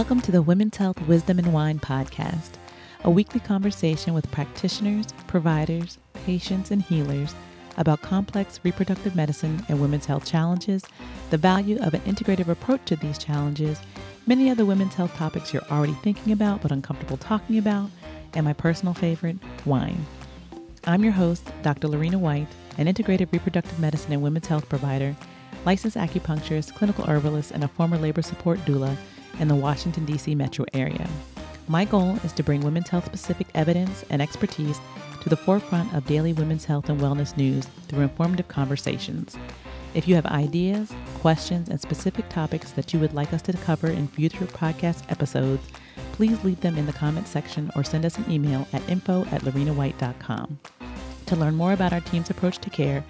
Welcome to the Women's Health Wisdom and Wine podcast, a weekly conversation with practitioners, providers, patients, and healers about complex reproductive medicine and women's health challenges, the value of an integrative approach to these challenges, many other women's health topics you're already thinking about but uncomfortable talking about, and my personal favorite, wine. I'm your host, Dr. Lorena White, an integrative reproductive medicine and women's health provider, licensed acupuncturist, clinical herbalist, and a former labor support doula in the Washington, D.C. metro area. My goal is to bring women's health specific evidence and expertise to the forefront of daily women's health and wellness news through informative conversations. If you have ideas, questions, and specific topics that you would like us to cover in future podcast episodes, please leave them in the comments section or send us an email at info at lorenawhite.com. To learn more about our team's approach to care,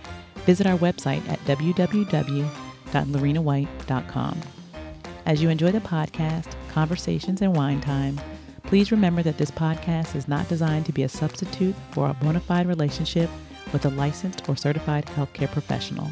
visit our website at www.lorenawhite.com. As you enjoy the podcast, conversations, and wine time, please remember that this podcast is not designed to be a substitute for a bona fide relationship with a licensed or certified healthcare professional.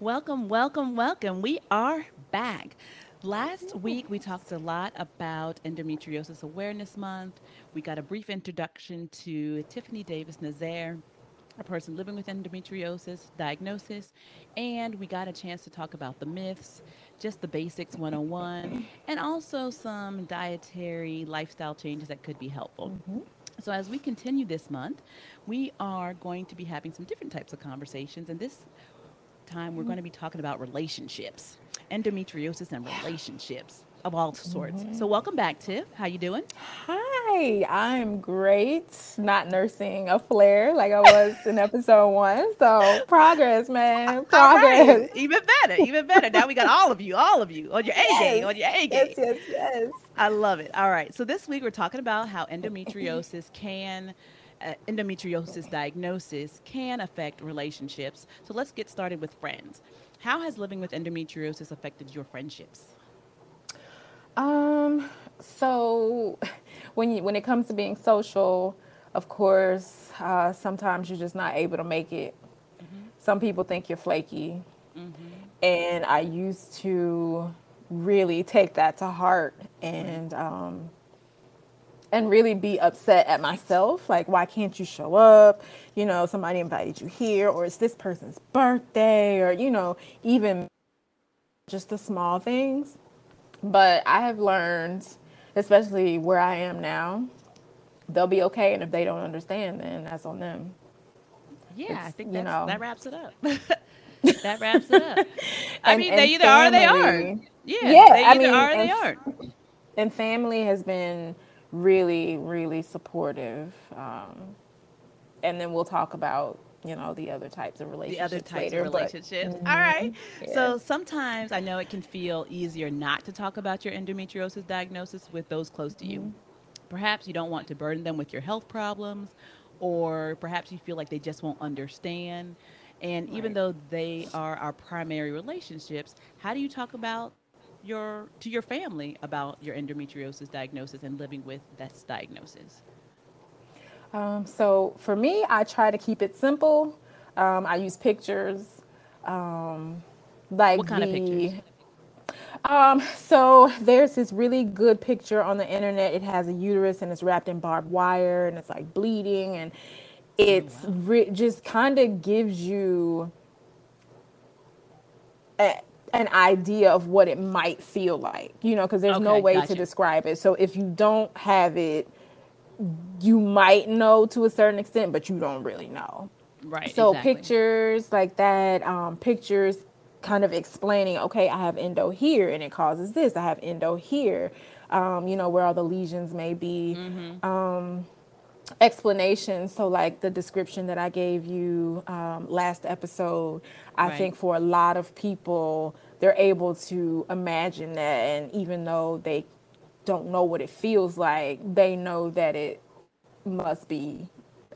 Welcome, welcome, welcome. We are back. Last week, we talked a lot about Endometriosis Awareness Month. We got a brief introduction to Tiffany Davis Nazaire, a person living with endometriosis diagnosis, and we got a chance to talk about the myths, just the basics 101, and also some dietary lifestyle changes that could be helpful. Mm-hmm. So, as we continue this month, we are going to be having some different types of conversations, and this time we're going to be talking about relationships, endometriosis and relationships of all sorts. Mm-hmm. So welcome back, Tiff. How you doing? Hi, I'm great. Not nursing a flare like I was in episode one. So progress, man. Progress. Right. Even better. Even better. Now we got all of you, all of you on your. A game, on your A game. Yes, yes, yes. I love it. All right. So this week we're talking about how endometriosis can endometriosis diagnosis can affect relationships. So let's get started with friends. How has living with endometriosis affected your friendships? Um, so when you when it comes to being social, of course, uh, sometimes you're just not able to make it. Mm-hmm. Some people think you're flaky, mm-hmm. and I used to really take that to heart and um, and really be upset at myself. Like, why can't you show up? You know, somebody invited you here, or it's this person's birthday, or, you know, even just the small things. But I have learned, especially where I am now, they'll be okay. And if they don't understand, then that's on them. Yeah, it's, I think you know, that wraps it up. that wraps it up. I and, mean, they either family, are or they aren't. Yeah, yeah they either I mean, are or they aren't. And family has been really, really supportive. Um, and then we'll talk about you know the other types of relationships. The other types later, of relationships. But, All right. Yeah. So sometimes I know it can feel easier not to talk about your endometriosis diagnosis with those close to you. Mm-hmm. Perhaps you don't want to burden them with your health problems, or perhaps you feel like they just won't understand. And even right. though they are our primary relationships, how do you talk about your to your family about your endometriosis diagnosis and living with this diagnosis? Um, so for me, I try to keep it simple. Um, I use pictures, um, like what kind the, of pictures? Um, so there's this really good picture on the internet. It has a uterus and it's wrapped in barbed wire and it's like bleeding and it's oh, wow. re- just kind of gives you a, an idea of what it might feel like, you know, because there's okay, no way gotcha. to describe it. So if you don't have it, you might know to a certain extent, but you don't really know. Right. So exactly. pictures like that, um, pictures kind of explaining, okay, I have endo here and it causes this. I have endo here, um, you know, where all the lesions may be. Mm-hmm. Um, explanation. So, like the description that I gave you um, last episode, I Right. think for a lot of people, they're able to imagine that, and even though they don't know what it feels like, they know that it must be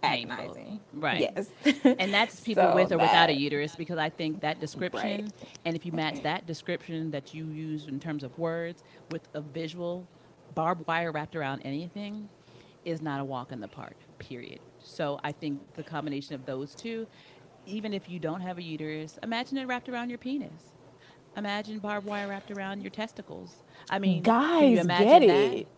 agonizing. Right. Yes. and that's people So with or without a uterus because I think that description, right. and if you match that description that you use in terms of words with a visual, barbed wire wrapped around anything, is not a walk in the park. Period. So I think the combination of those two, even if you don't have a uterus, imagine it wrapped around your penis. Imagine barbed wire wrapped around your testicles. I mean, Guys get that? it.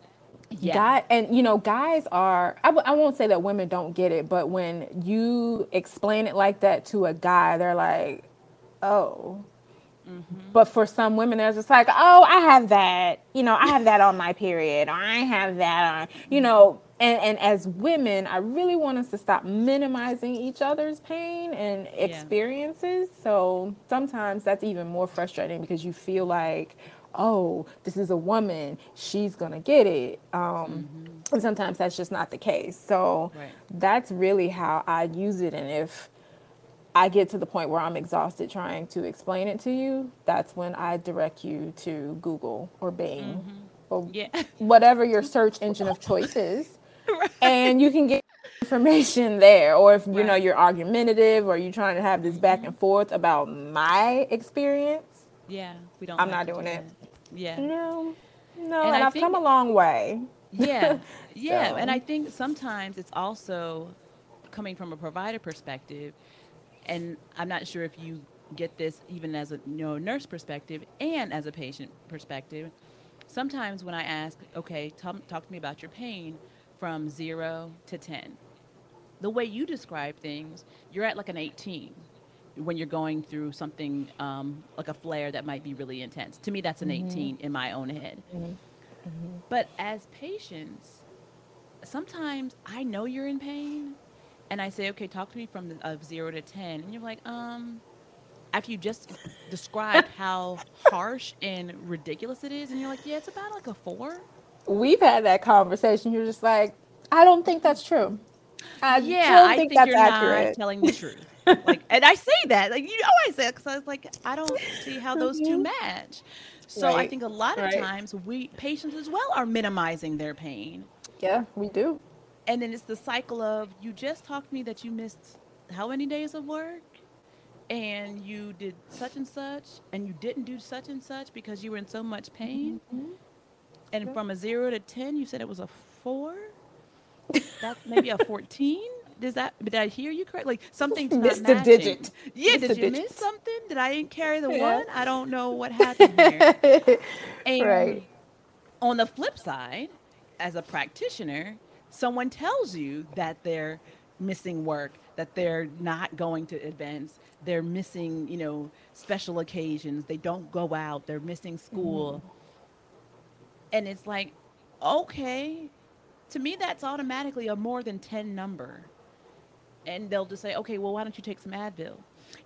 Yeah. Guy, and you know, guys are, I w- I won't say that women don't get it, but when you explain it like that to a guy, they're like, oh. Mm-hmm. But for some women, they're just like, oh, I have that. You know, I have that on my period, or I have that on, you know. And, and as women, I really want us to stop minimizing each other's pain and experiences. So sometimes that's even more frustrating because you feel like, oh, this is a woman, she's gonna get it. Um, And sometimes that's just not the case. So Right. that's really how I use it. And if I get to the point where I'm exhausted trying to explain it to you, that's when I direct you to Google or Bing or Yeah. whatever your search engine of choice is. And you can get information there. Or if you know you're argumentative or you're trying to have this back mm-hmm. and forth about my experience, Yeah. We don't. I'm not doing do it. Yeah. no, no. And And, I've come a long way. Yeah, yeah, and I think sometimes it's also coming from a provider perspective, and I'm not sure if you get this even as a you know, nurse perspective and as a patient perspective. Sometimes when I ask, okay, tell, talk to me about your pain from zero to ten, the way you describe things, you're at like an 18 when you're going through something um, like a flare that might be really intense. To me, that's an 18 in my own head. But as patients, sometimes I know you're in pain, and I say, "Okay, talk to me from the, of zero to 10. and you're like, "Um." After you just described how harsh and ridiculous it is, and you're like, "Yeah, it's about like a four. We've had that conversation. You're just like, I don't think that's true. I Yeah, don't I think, think, that's you're accurate. not telling the truth. like, and I say that, like you know, I say because I was like, I don't see how mm-hmm. those two match. So I think a lot of right. times we patients as well are minimizing their pain. yeah, we do. And then it's the cycle of you just talked to me that you missed how many days of work and you did such and such and you didn't do such and such because you were in so much pain. Mm-hmm. And from a zero to 10, you said it was a four? That's maybe a 14? Does that, did I hear you correctly? Like something's not Missed a digit. Yeah, Missed did you digit. miss something? Did I didn't carry the Yeah. one? I don't know what happened here. And Right. on the flip side, as a practitioner, someone tells you that they're missing work, that they're not going to events, they're missing, you know, special occasions, they don't go out, they're missing school. Mm-hmm. And it's like, okay, to me, that's automatically a more than 10 number. And they'll just say, okay, well, why don't you take some Advil?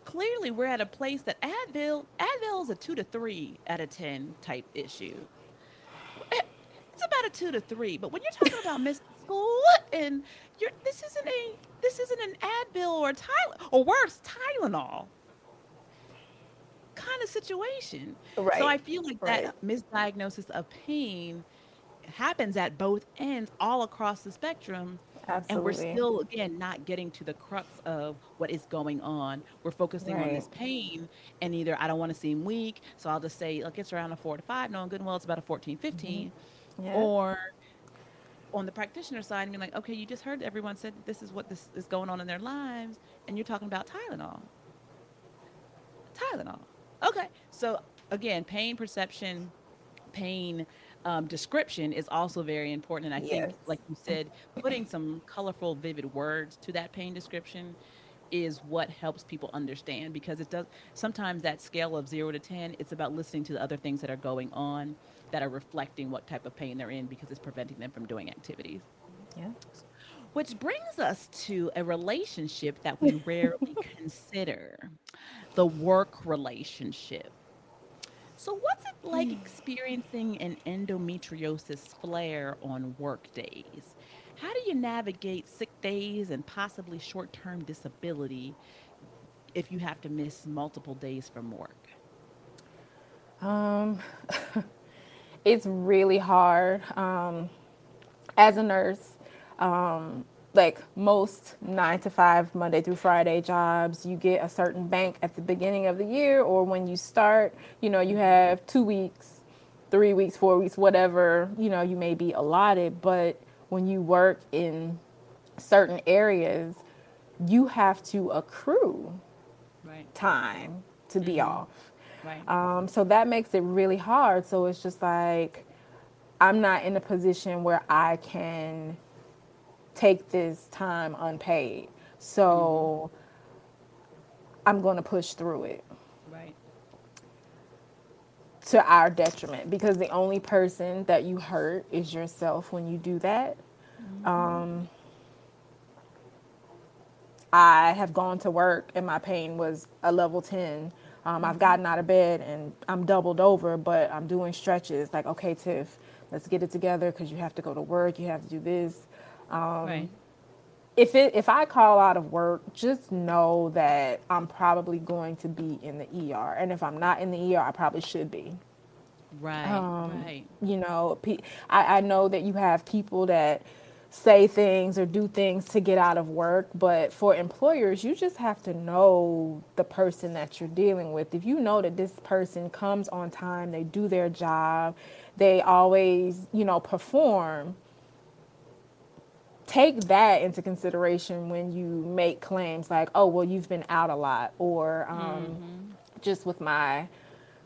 Clearly, we're at a place that Advil, Advil is a two to three out of 10 type issue. It's about a two to three, but when you're talking about missing school and you're, this isn't a, this isn't an Advil or Tylenol, or worse, Tylenol kind of situation. So I feel like right. that misdiagnosis of pain happens at both ends, all across the spectrum. And we're still, again, not getting to the crux of what is going on. We're focusing on this pain, and either I don't want to seem weak, so I'll just say, like, it's around a four to five, knowing good and well it's about a 14, 15. Mm-hmm. Yeah. Or on the practitioner side, and you're like, okay, you just heard everyone said this is what this is going on in their lives, and you're talking about Tylenol. Tylenol. Okay. So again, pain perception, pain um, description is also very important. And I think, like you said, putting some colorful, vivid words to that pain description is what helps people understand because it does sometimes that scale of zero to 10, it's about listening to the other things that are going on that are reflecting what type of pain they're in because it's preventing them from doing activities. Yeah. Which brings us to a relationship that we rarely consider the work relationship. So, what's it like experiencing an endometriosis flare on work days? How do you navigate sick days and possibly short term disability if you have to miss multiple days from work? Um, it's really hard. Um, as a nurse, um, like most nine to five Monday through Friday jobs, you get a certain bank at the beginning of the year or when you start, you know, you have two weeks, three weeks, four weeks, whatever, you know, you may be allotted. But when you work in certain areas, you have to accrue right. time to mm-hmm. be off. Right. Um, so that makes it really hard. So it's just like, I'm not in a position where I can take this time unpaid. So mm-hmm. I'm going to push through it. Right. To our detriment because the only person that you hurt is yourself when you do that. Mm-hmm. Um, I have gone to work and my pain was a level 10. Um, I've mm-hmm. gotten out of bed and I'm doubled over, but I'm doing stretches like, okay, Tiff, let's get it together because you have to go to work, you have to do this. Um, right. If it if I call out of work, just know that I'm probably going to be in the ER, and if I'm not in the ER, I probably should be. Right. Um, right. You know, I, I know that you have people that say things or do things to get out of work. But for employers, you just have to know the person that you're dealing with. If you know that this person comes on time, they do their job, they always, you know, perform, take that into consideration when you make claims like, oh, well, you've been out a lot, or um, mm-hmm. just with my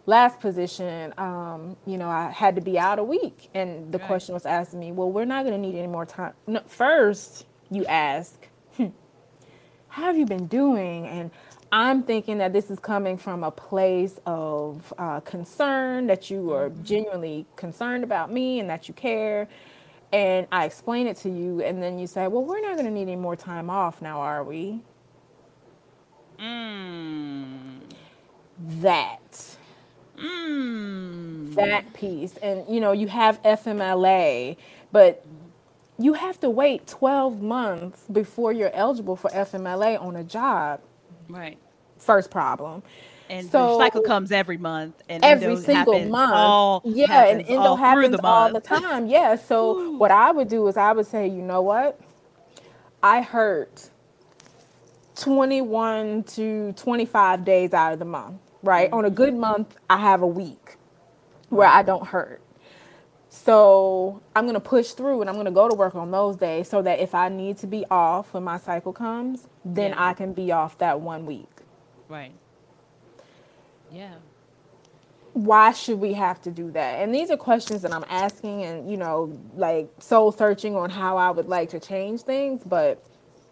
last position, um, you know, I had to be out a week, and the right. question was asked to me, well, we're not going to need any more time. No, first, you ask, hmm, how have you been doing? And I'm thinking that this is coming from a place of uh, concern, that you are mm-hmm. genuinely concerned about me and that you care and I explain it to you, and then you say, "Well, we're not going to need any more time off now, are we?" Mm. That. Mm. That piece, and you know, you have FMLA, but you have to wait 12 months before you're eligible for FMLA on a job. Right. First problem and so, the cycle comes every month and every single month. yeah and endo happens all the time. Yeah so Ooh. what i would do is i would say you know what? I hurt 21 to 25 days out of the month right? Mm-hmm. on a good month i have a week where i don't hurt. So i'm going to push through and i'm going to go to work on those days so that if i need to be off when my cycle comes then yeah. i can be off that one week. Right yeah. Why should we have to do that? And these are questions that I'm asking and, you know, like soul searching on how I would like to change things, but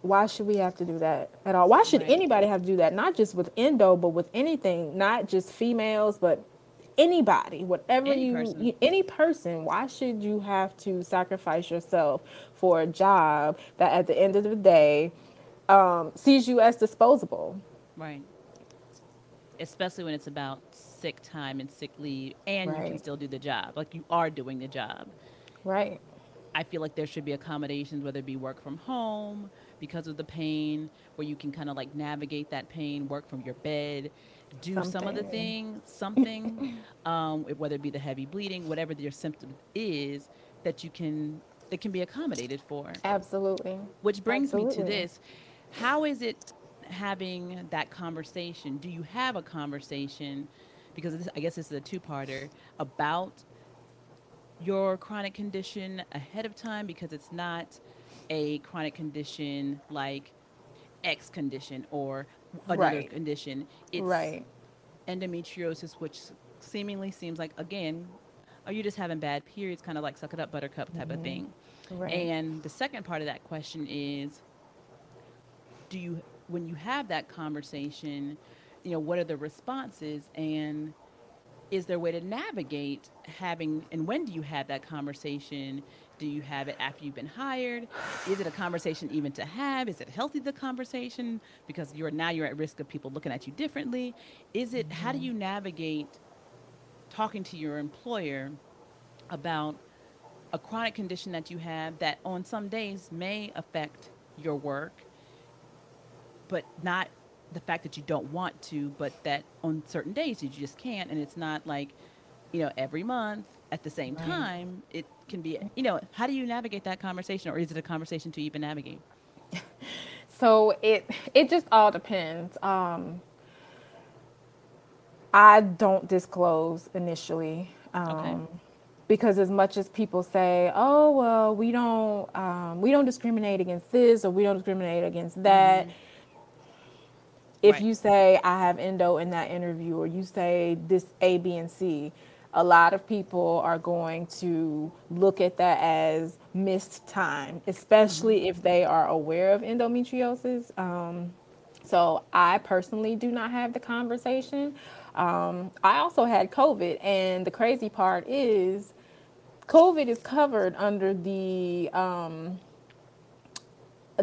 why should we have to do that at all? Why should right. anybody have to do that? Not just with endo, but with anything, not just females, but anybody, whatever any you, person. any person, why should you have to sacrifice yourself for a job that at the end of the day um, sees you as disposable? Right especially when it's about sick time and sick leave, and right. you can still do the job. Like you are doing the job. Right. I feel like there should be accommodations, whether it be work from home because of the pain, where you can kind of like navigate that pain, work from your bed, do something. some of the things, something, um, whether it be the heavy bleeding, whatever your symptom is, that you can that can be accommodated for. Absolutely. Which brings Absolutely. me to this: How is it having that conversation? Do you have a conversation? Because this, I guess this is a two-parter about your chronic condition ahead of time because it's not a chronic condition like X condition or another right. condition. It's right. endometriosis, which seemingly seems like again, are you just having bad periods, kind of like suck it up, buttercup type mm-hmm. of thing. Right. And the second part of that question is, do you when you have that conversation, you know, what are the responses and is there a way to navigate having and when do you have that conversation? Do you have it after you've been hired? Is it a conversation even to have? Is it healthy the conversation because you're now you're at risk of people looking at you differently? Is it mm-hmm. how do mm-hmm. you navigate talking to your employer about a chronic condition that you have that on some days may affect your work, but not the fact that you don't want to, but that on certain days you just can't. And it's not like, you know, every month at the same right. time. It can be, you know, how do you navigate that conversation, or is it a conversation to even navigate? so it it just all depends. Um, I don't disclose initially. Um, okay because as much as people say, "Oh, well, we don't um, we don't discriminate against this or we don't discriminate against that," mm-hmm. If right. you say I have endo in that interview or you say this A, B, and C, a lot of people are going to look at that as missed time, especially mm-hmm. if they are aware of endometriosis. Um, so I personally do not have the conversation. Um, I also had COVID, and the crazy part is COVID is covered under the um,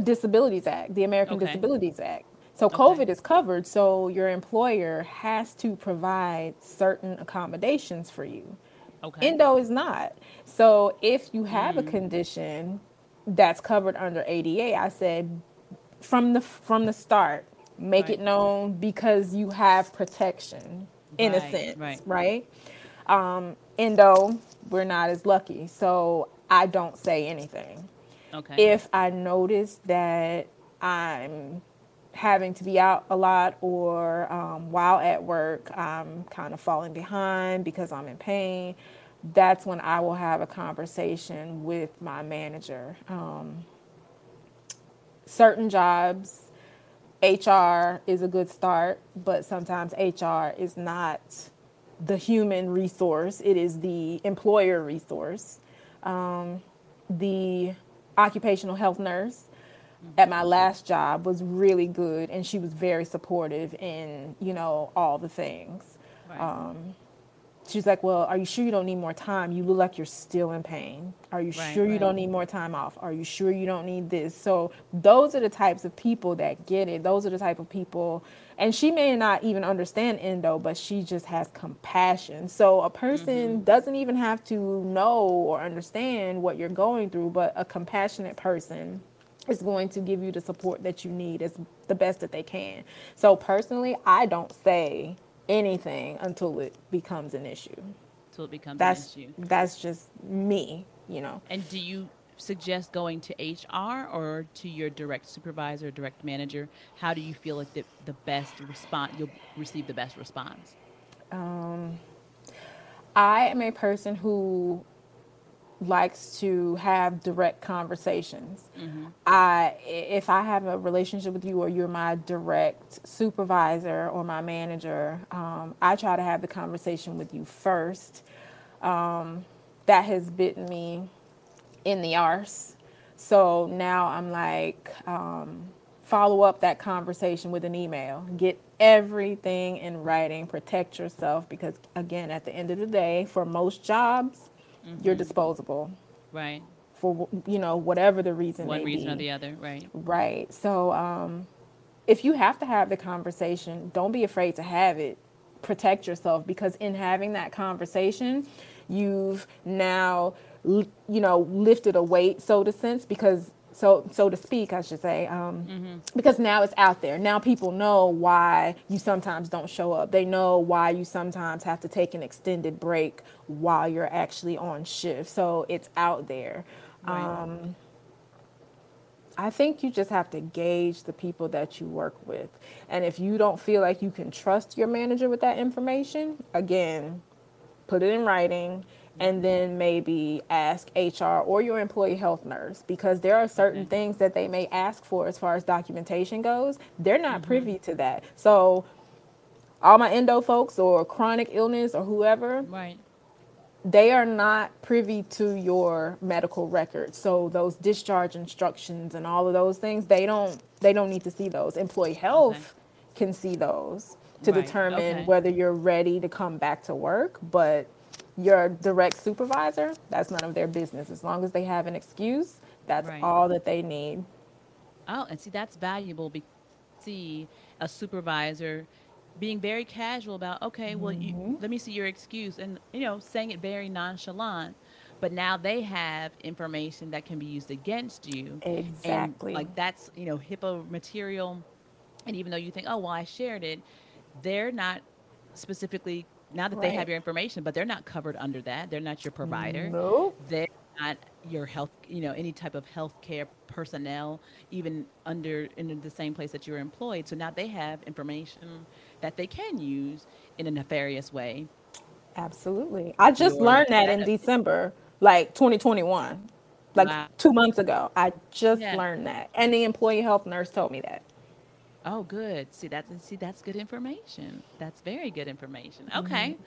Disabilities Act, the American okay. Disabilities Act. So COVID okay. is covered, so your employer has to provide certain accommodations for you. Okay. Endo is not. So if you have mm. a condition that's covered under ADA, I said from the from the start, make right. it known because you have protection in right, a sense, right? right? Um, endo, we're not as lucky. So I don't say anything. Okay. If I notice that I'm having to be out a lot or um, while at work, I'm kind of falling behind because I'm in pain, that's when I will have a conversation with my manager. Um, certain jobs, HR is a good start, but sometimes HR is not the human resource, it is the employer resource. Um, the occupational health nurse at my last job was really good and she was very supportive in you know all the things right. um, she's like, Well, are you sure you don't need more time? You look like you're still in pain. Are you right, sure right. you don't need more time off? Are you sure you don't need this? So, those are the types of people that get it. Those are the type of people, and she may not even understand endo, but she just has compassion. So, a person mm-hmm. doesn't even have to know or understand what you're going through, but a compassionate person is going to give you the support that you need as the best that they can. So, personally, I don't say, anything until it becomes an issue. Until it becomes that's, an issue. That's just me, you know. And do you suggest going to HR or to your direct supervisor, direct manager? How do you feel like the, the best response, you'll receive the best response? Um, I am a person who likes to have direct conversations. Mm-hmm. I if I have a relationship with you or you're my direct supervisor or my manager, um, I try to have the conversation with you first. Um, that has bitten me in the arse. So now I'm like, um, follow up that conversation with an email. Get everything in writing. Protect yourself because, again, at the end of the day, for most jobs, mm-hmm. you're disposable. Right. For you know whatever the reason. One reason be. or the other. Right. Right. So um, if you have to have the conversation, don't be afraid to have it. Protect yourself because in having that conversation, you've now you know lifted a weight, so to sense, because so so to speak, I should say, um, mm-hmm. because now it's out there. Now people know why you sometimes don't show up. They know why you sometimes have to take an extended break while you're actually on shift. So it's out there. Right. Um, I think you just have to gauge the people that you work with. And if you don't feel like you can trust your manager with that information, again, put it in writing and then maybe ask HR or your employee health nurse because there are certain okay. things that they may ask for as far as documentation goes. They're not mm-hmm. privy to that. So, all my endo folks or chronic illness or whoever, right. they are not privy to your medical records. So those discharge instructions and all of those things, they don't they don't need to see those. Employee health okay. can see those to right. determine okay. whether you're ready to come back to work, but your direct supervisor, that's none of their business. As long as they have an excuse, that's right. all that they need. Oh, and see, that's valuable. Be- see a supervisor being very casual about, okay, well, mm-hmm. you, let me see your excuse, and you know, saying it very nonchalant. but now they have information that can be used against you. Exactly. And like that's, you know, HIPAA material. And even though you think, oh, well, I shared it, they're not specifically, now that they have your information, but they're not covered under that. They're not your provider. Nope. They're not your health, you know, any type of healthcare personnel, even under in the same place that you're employed. So now they have information that they can use in a nefarious way. Absolutely. I just Your learned that in. December, like 2021, like Wow. two months ago. I just Yeah. learned that. And the employee health nurse told me that. Oh, good. See, that's see, that's good information. That's very good information. Okay. Mm-hmm.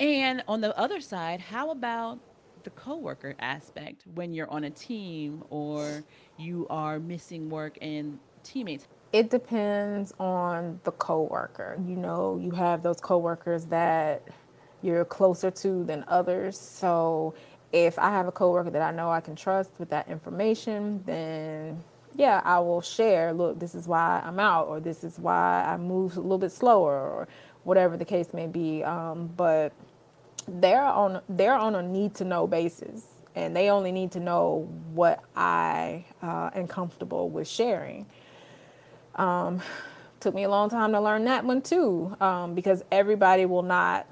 And on the other side, how about the coworker aspect when you're on a team or you are missing work and teammates? It depends on the coworker. You know, you have those coworkers that you're closer to than others. So if I have a coworker that I know I can trust with that information, then yeah, I will share, look, this is why I'm out or this is why I moved a little bit slower or whatever the case may be. Um, but they're on they're on a need to know basis and they only need to know what I uh, am comfortable with sharing Um, took me a long time to learn that one too um, because everybody will not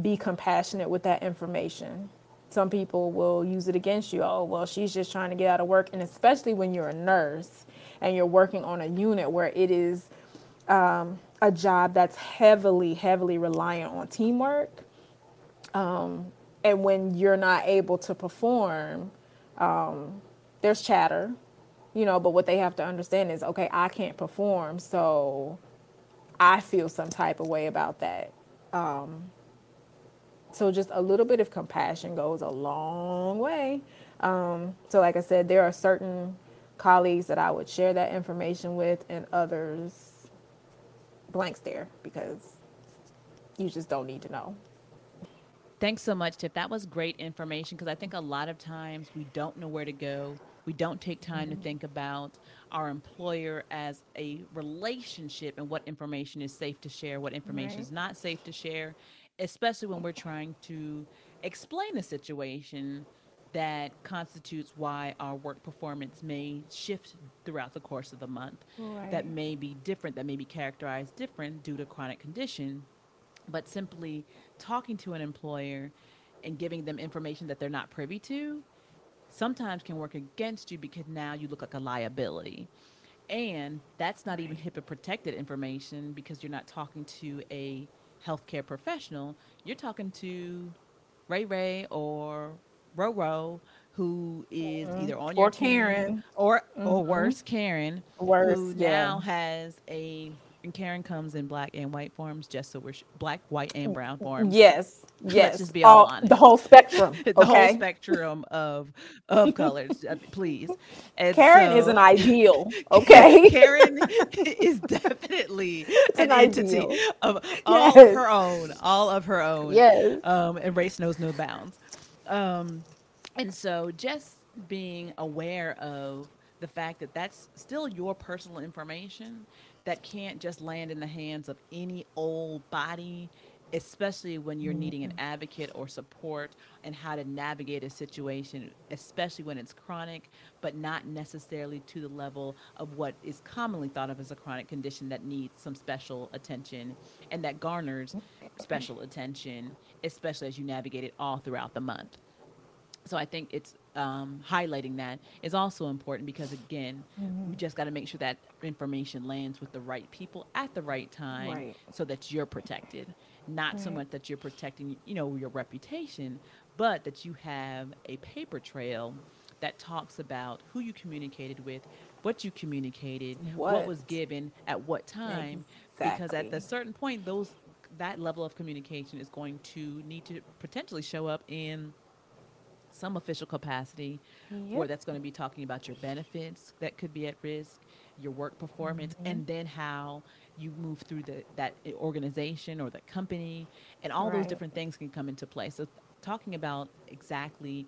be compassionate with that information some people will use it against you. Oh well she's just trying to get out of work. And especially when you're a nurse and you're working on a unit where it is um, a job that's heavily heavily reliant on teamwork um, and when you're not able to perform um, there's chatter you know but what they have to understand is okay i can't perform. So i feel some type of way about that. Um, so just a little bit of compassion goes a long way um, so like i said there are certain colleagues that i would share that information with and others blank stare because you just don't need to know Thanks so much, Tiff. That was great information because I think a lot of times we don't know where to go. We don't take time to think about our employer as a relationship and what information is safe to share, what information Right. is not safe to share, especially when we're trying to explain a situation that constitutes why our work performance may shift throughout the course of the month. That may be different, that may be characterized different due to chronic condition but simply talking to an employer and giving them information that they're not privy to sometimes can work against you because now you look like a liability. And that's not even HIPAA protected information because you're not talking to a healthcare professional. You're talking to Ray Ray or Roro, who is mm-hmm. either on your Or team Karen. or or mm-hmm. worse, Karen, Worse, who yeah. now has a and Karen comes in black and white forms, just so we're sh- black, white, and brown forms. yes yes just be all all, the whole spectrum the whole spectrum of of colors, uh, please. And karen so- is an ideal okay Karen is definitely an, an entity of all Yes. of her own, all of her own. Yes. Um, and race knows no bounds. Um, and so just being aware of the fact that that's still your personal information that can't just land in the hands of any old body especially when you're needing an mm-hmm. advocate or support and how to navigate a situation especially when it's chronic but not necessarily to the level of what is commonly thought of as a chronic condition that needs some special attention and that garners mm-hmm. special attention especially as you navigate it all throughout the month so I think it's um, highlighting that is also important because again, mm-hmm. we just got to make sure that information lands with the right people at the right time, Right. so that you're protected. Not so much that you're protecting, you know, your reputation, but that you have a paper trail that talks about who you communicated with, what you communicated, what, What? was given at what time, because at a certain point, those that level of communication is going to need to potentially show up in some official capacity where Yep. that's going to be talking about your benefits that could be at risk, your work performance, mm-hmm. and then how you move through the that organization or the company, and all those different things can come into play. So, talking about exactly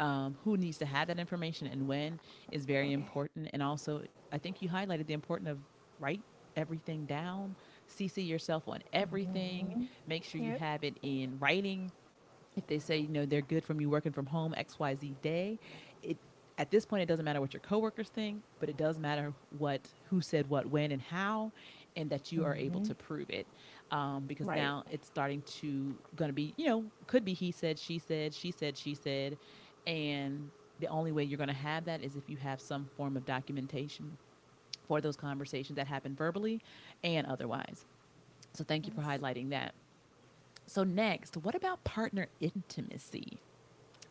um, who needs to have that information and when is very important. And also, I think you highlighted the importance of write everything down, CC yourself on everything, make sure you have it in writing. If they say you know they're good from you working from home X Y Z day, it at this point it doesn't matter what your coworkers think, but it does matter what who said what when and how, and that you mm-hmm. are able mm-hmm. to prove it. Um, because right. now it's starting to going to be you know could be he said she said she said she said, and the only way you're going to have that is if you have some form of documentation for those conversations that happen verbally and otherwise. So thank you for highlighting that. So next, what about partner intimacy?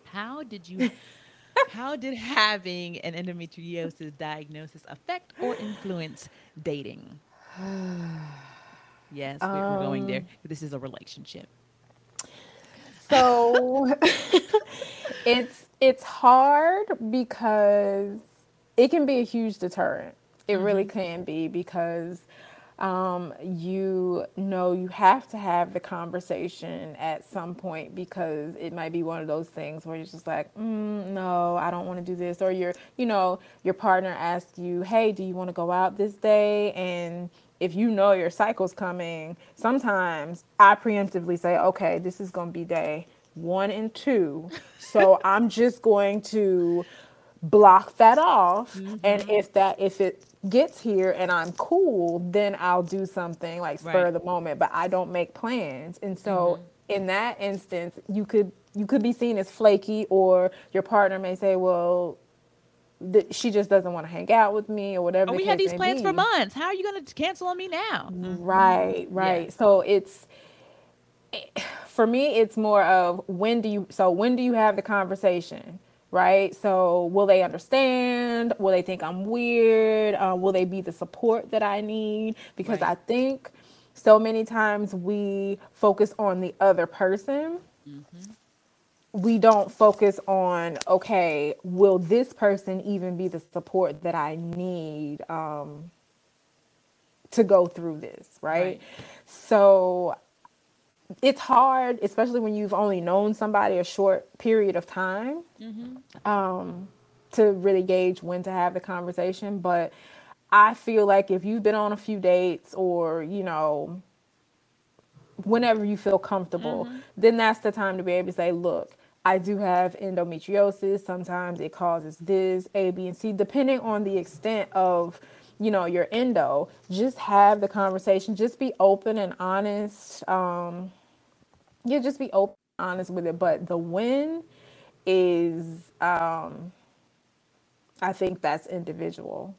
How did you how did having an endometriosis diagnosis affect or influence dating? yes, we're, um, we're going there. Um, this is a relationship. So it's it's hard because it can be a huge deterrent. It mm-hmm. really can be because um, you know you have to have the conversation at some point because it might be one of those things where you're just like mm, no i don't want to do this or your you know your partner asks you hey do you want to go out this day and if you know your cycle's coming sometimes i preemptively say okay this is going to be day one and two so i'm just going to block that off mm-hmm. and if that if it gets here and I'm cool, then I'll do something like spur right. of the moment, but I don't make plans. And so mm-hmm. in that instance, you could you could be seen as flaky or your partner may say, "Well, th- she just doesn't want to hang out with me or whatever." Oh, we had these plans be. for months. How are you going to cancel on me now? Right, right. Yeah. So it's for me it's more of when do you so when do you have the conversation? right? So, will they understand? Will they think I'm weird? Uh, will they be the support that I need? Because right. I think so many times we focus on the other person. Mm-hmm. We don't focus on, okay, will this person even be the support that I need um, to go through this, right? right. So it's hard, especially when you've only known somebody a short period of time, mm-hmm. um, to really gauge when to have the conversation. But I feel like if you've been on a few dates or, you know, whenever you feel comfortable, mm-hmm. then that's the time to be able to say, look, I do have endometriosis. Sometimes it causes this, A, B, and C, depending on the extent of you know your endo just have the conversation just be open and honest um yeah just be open honest with it but the win is um i think that's individual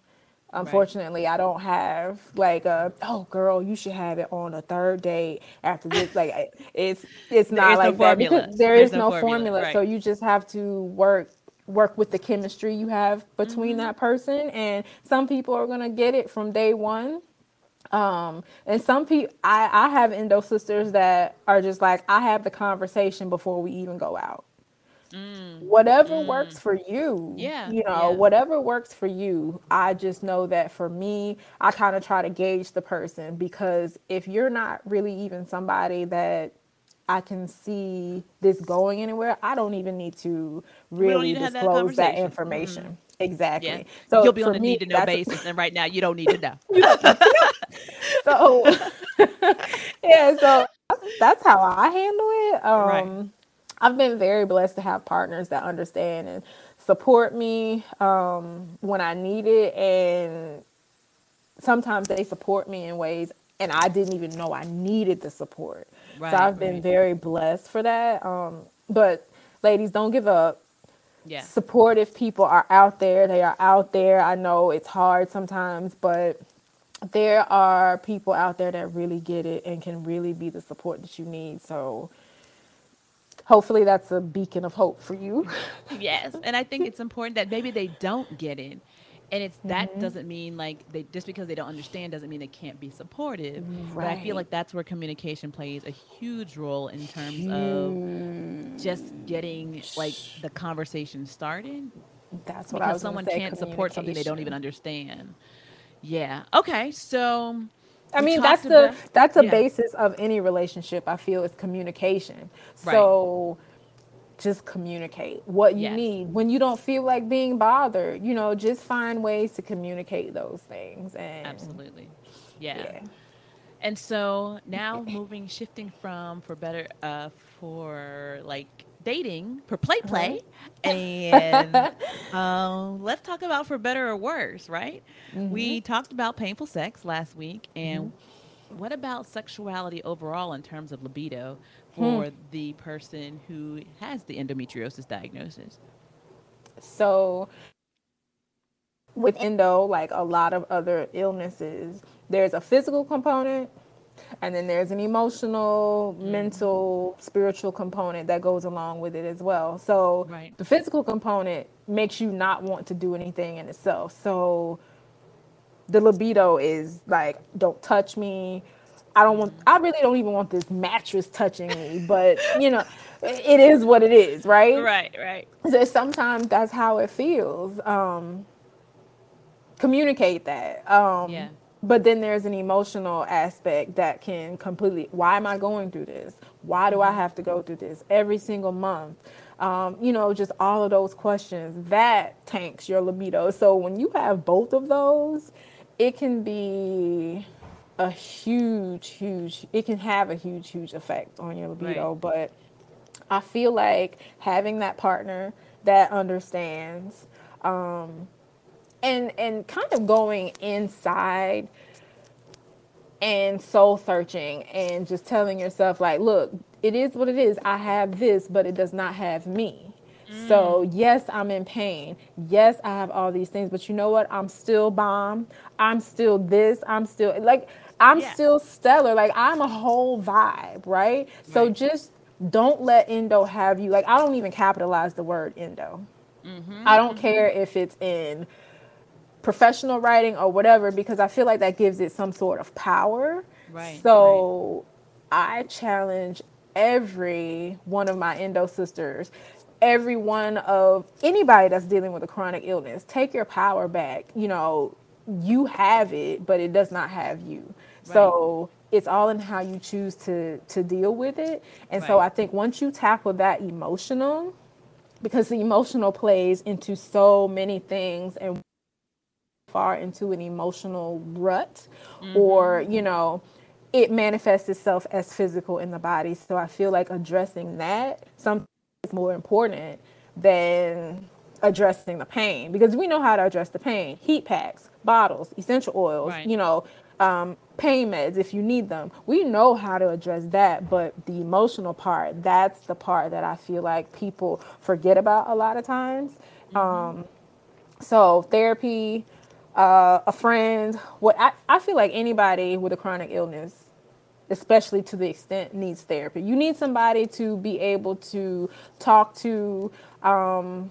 unfortunately right. i don't have like a oh girl you should have it on a third date after this like it's it's not like no that formula. because there There's is no, formula, formula. Right. so you just have to work work with the chemistry you have between mm-hmm. that person and some people are going to get it from day one um and some people i i have endo sisters that are just like i have the conversation before we even go out mm. whatever mm. works for you yeah you know yeah. whatever works for you i just know that for me i kind of try to gauge the person because if you're not really even somebody that I can see this going anywhere, I don't even need to really need to disclose that, that, information. Mm-hmm. Exactly. Yeah. So you'll be on a need to know basis, and right now you don't need to know. so yeah, so that's how I handle it. Um, right. I've been very blessed to have partners that understand and support me um, when I need it, and sometimes they support me in ways, and I didn't even know I needed the support. Right, so I've been right. very blessed for that. Um, but ladies, don't give up. Yeah. Supportive people are out there. They are out there. I know it's hard sometimes, but there are people out there that really get it and can really be the support that you need. So hopefully that's a beacon of hope for you. yes. And I think it's important that maybe they don't get it and it's that mm-hmm. doesn't mean like they just because they don't understand doesn't mean they can't be supportive right. but i feel like that's where communication plays a huge role in terms huge. of just getting like the conversation started that's what because someone can't support something they don't even understand yeah okay so I mean that's the that's a yeah. basis of any relationship I feel is communication. Right. So just communicate what you yes. need when you don't feel like being bothered you know just find ways to communicate those things and absolutely yeah, yeah. and so now moving shifting from for better uh for like dating for play play and um, let's talk about for better or worse right mm-hmm. we talked about painful sex last week and mm-hmm. what about sexuality overall in terms of libido for hmm. the person who has the endometriosis diagnosis so with endo like a lot of other illnesses there's a physical component and then there's an emotional, mm-hmm. mental, spiritual component that goes along with it as well. So right. the physical component makes you not want to do anything in itself. So the libido is like, don't touch me. I don't want, I really don't even want this mattress touching me, but you know, it is what it is, right? Right, right. So sometimes that's how it feels. Um, communicate that. Um, yeah but then there's an emotional aspect that can completely why am i going through this? Why do i have to go through this every single month? Um, you know just all of those questions that tanks your libido. So when you have both of those it can be a huge huge it can have a huge huge effect on your libido. Right. but i feel like having that partner that understands um, and and kind of going inside and soul searching and just telling yourself like look it is what it is i have this but it does not have me mm. so yes i'm in pain yes i have all these things but you know what i'm still bomb i'm still this i'm still like i'm yeah. still stellar like i'm a whole vibe right? right so just don't let endo have you like i don't even capitalize the word endo mm-hmm. i don't mm-hmm. care if it's in professional writing or whatever because I feel like that gives it some sort of power. Right. So right. I challenge every one of my endo sisters, every one of anybody that's dealing with a chronic illness, take your power back. You know, you have it, but it does not have you. Right. So it's all in how you choose to to deal with it. And right. so I think once you tackle that emotional, because the emotional plays into so many things and far into an emotional rut mm-hmm. or you know it manifests itself as physical in the body so i feel like addressing that something is more important than addressing the pain because we know how to address the pain heat packs bottles essential oils right. you know um, pain meds if you need them we know how to address that but the emotional part that's the part that i feel like people forget about a lot of times mm-hmm. um, so therapy uh, a friend. What I, I feel like anybody with a chronic illness, especially to the extent needs therapy. You need somebody to be able to talk to, um,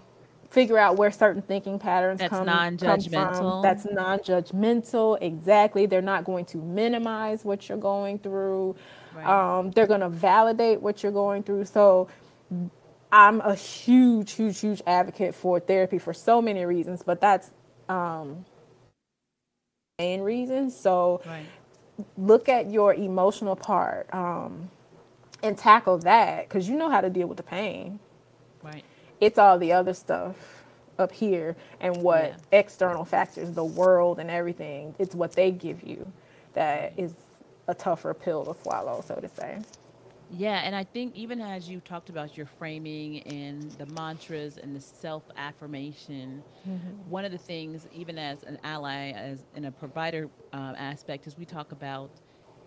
figure out where certain thinking patterns That's come, non-judgmental. Come from. That's non-judgmental. Exactly. They're not going to minimize what you're going through. Right. Um, they're going to validate what you're going through. So I'm a huge, huge, huge advocate for therapy for so many reasons, but that's um, main reasons. So right. look at your emotional part um, and tackle that because you know how to deal with the pain. Right. It's all the other stuff up here and what yeah. external factors, the world and everything, it's what they give you that is a tougher pill to swallow, so to say. Yeah, and I think even as you talked about your framing and the mantras and the self affirmation, mm-hmm. one of the things, even as an ally, as in a provider uh, aspect, is we talk about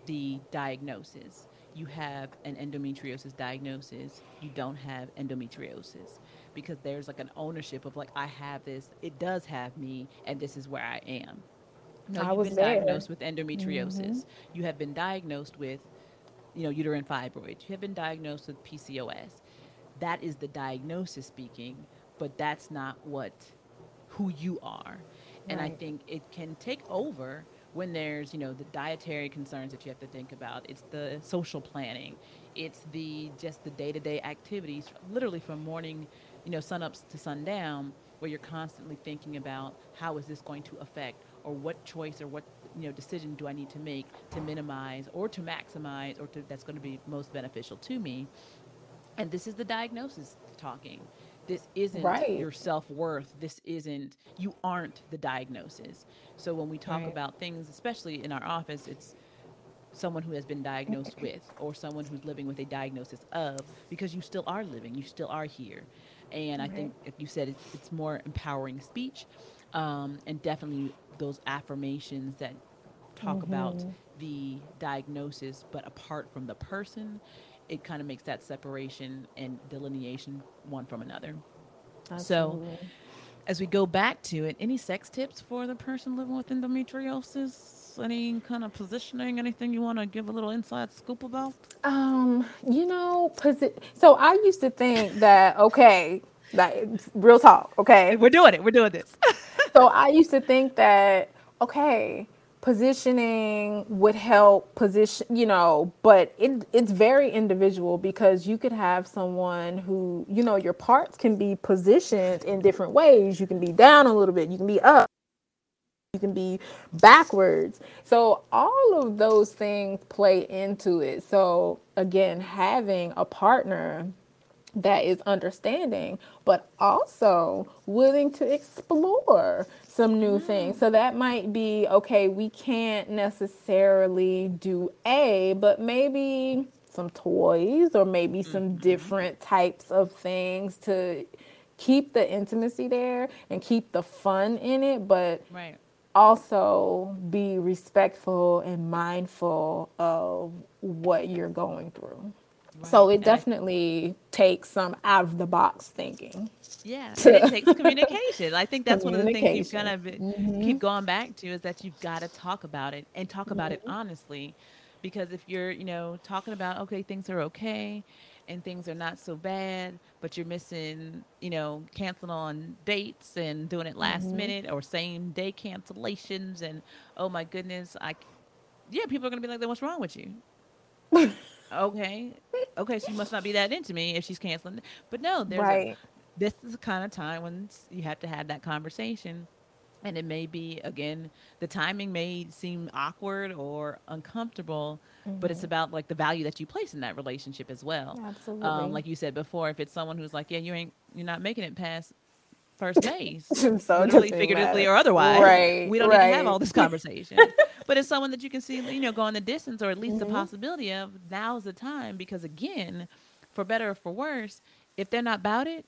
the diagnosis. You have an endometriosis diagnosis, you don't have endometriosis because there's like an ownership of like, I have this, it does have me, and this is where I am. No, I you've been there. diagnosed with endometriosis. Mm-hmm. You have been diagnosed with you know, uterine fibroids. You have been diagnosed with PCOS. That is the diagnosis speaking, but that's not what who you are. And right. I think it can take over when there's, you know, the dietary concerns that you have to think about. It's the social planning. It's the just the day-to-day activities, literally from morning, you know, sunups to sundown, where you're constantly thinking about how is this going to affect or what choice or what you know decision do I need to make to minimize or to maximize or to that's going to be most beneficial to me. And this is the diagnosis talking. This isn't right. your self worth. This isn't you aren't the diagnosis. So when we talk right. about things, especially in our office, it's someone who has been diagnosed with or someone who's living with a diagnosis of because you still are living you still are here and right. i think if you said it's, it's more empowering speech um, and definitely those affirmations that talk mm-hmm. about the diagnosis but apart from the person it kind of makes that separation and delineation one from another Absolutely. so as we go back to it any sex tips for the person living with endometriosis any kind of positioning? Anything you want to give a little inside scoop about? Um, you know, posi- so I used to think that okay, like real talk, okay, we're doing it. We're doing this. so I used to think that okay, positioning would help position, you know, but it it's very individual because you could have someone who, you know, your parts can be positioned in different ways. You can be down a little bit, you can be up you can be backwards. So all of those things play into it. So again, having a partner that is understanding, but also willing to explore some new mm. things. So that might be okay, we can't necessarily do A, but maybe some toys or maybe some mm-hmm. different types of things to keep the intimacy there and keep the fun in it, but right also be respectful and mindful of what you're going through. Right. So it definitely takes some out of the box thinking. Yeah, to, it takes communication. I think that's one of the things you've kind of mm-hmm. keep going back to is that you've got to talk about it and talk about mm-hmm. it honestly, because if you're you know talking about okay things are okay and things are not so bad, but you're missing, you know, canceling on dates and doing it last mm-hmm. minute or same day cancellations and oh my goodness, I yeah, people are gonna be like, what's wrong with you? okay, okay, she must not be that into me if she's canceling. But no, there's right. a, this is the kind of time when you have to have that conversation and it may be again the timing may seem awkward or uncomfortable mm-hmm. but it's mm-hmm. about like the value that you place in that relationship as well absolutely um, like you said before if it's someone who's like yeah you ain't you're not making it past first base so literally figuratively matter. or otherwise right we don't right. need to have all this conversation but it's someone that you can see you know going the distance or at least mm-hmm. the possibility of now's the time because again for better or for worse if they're not about it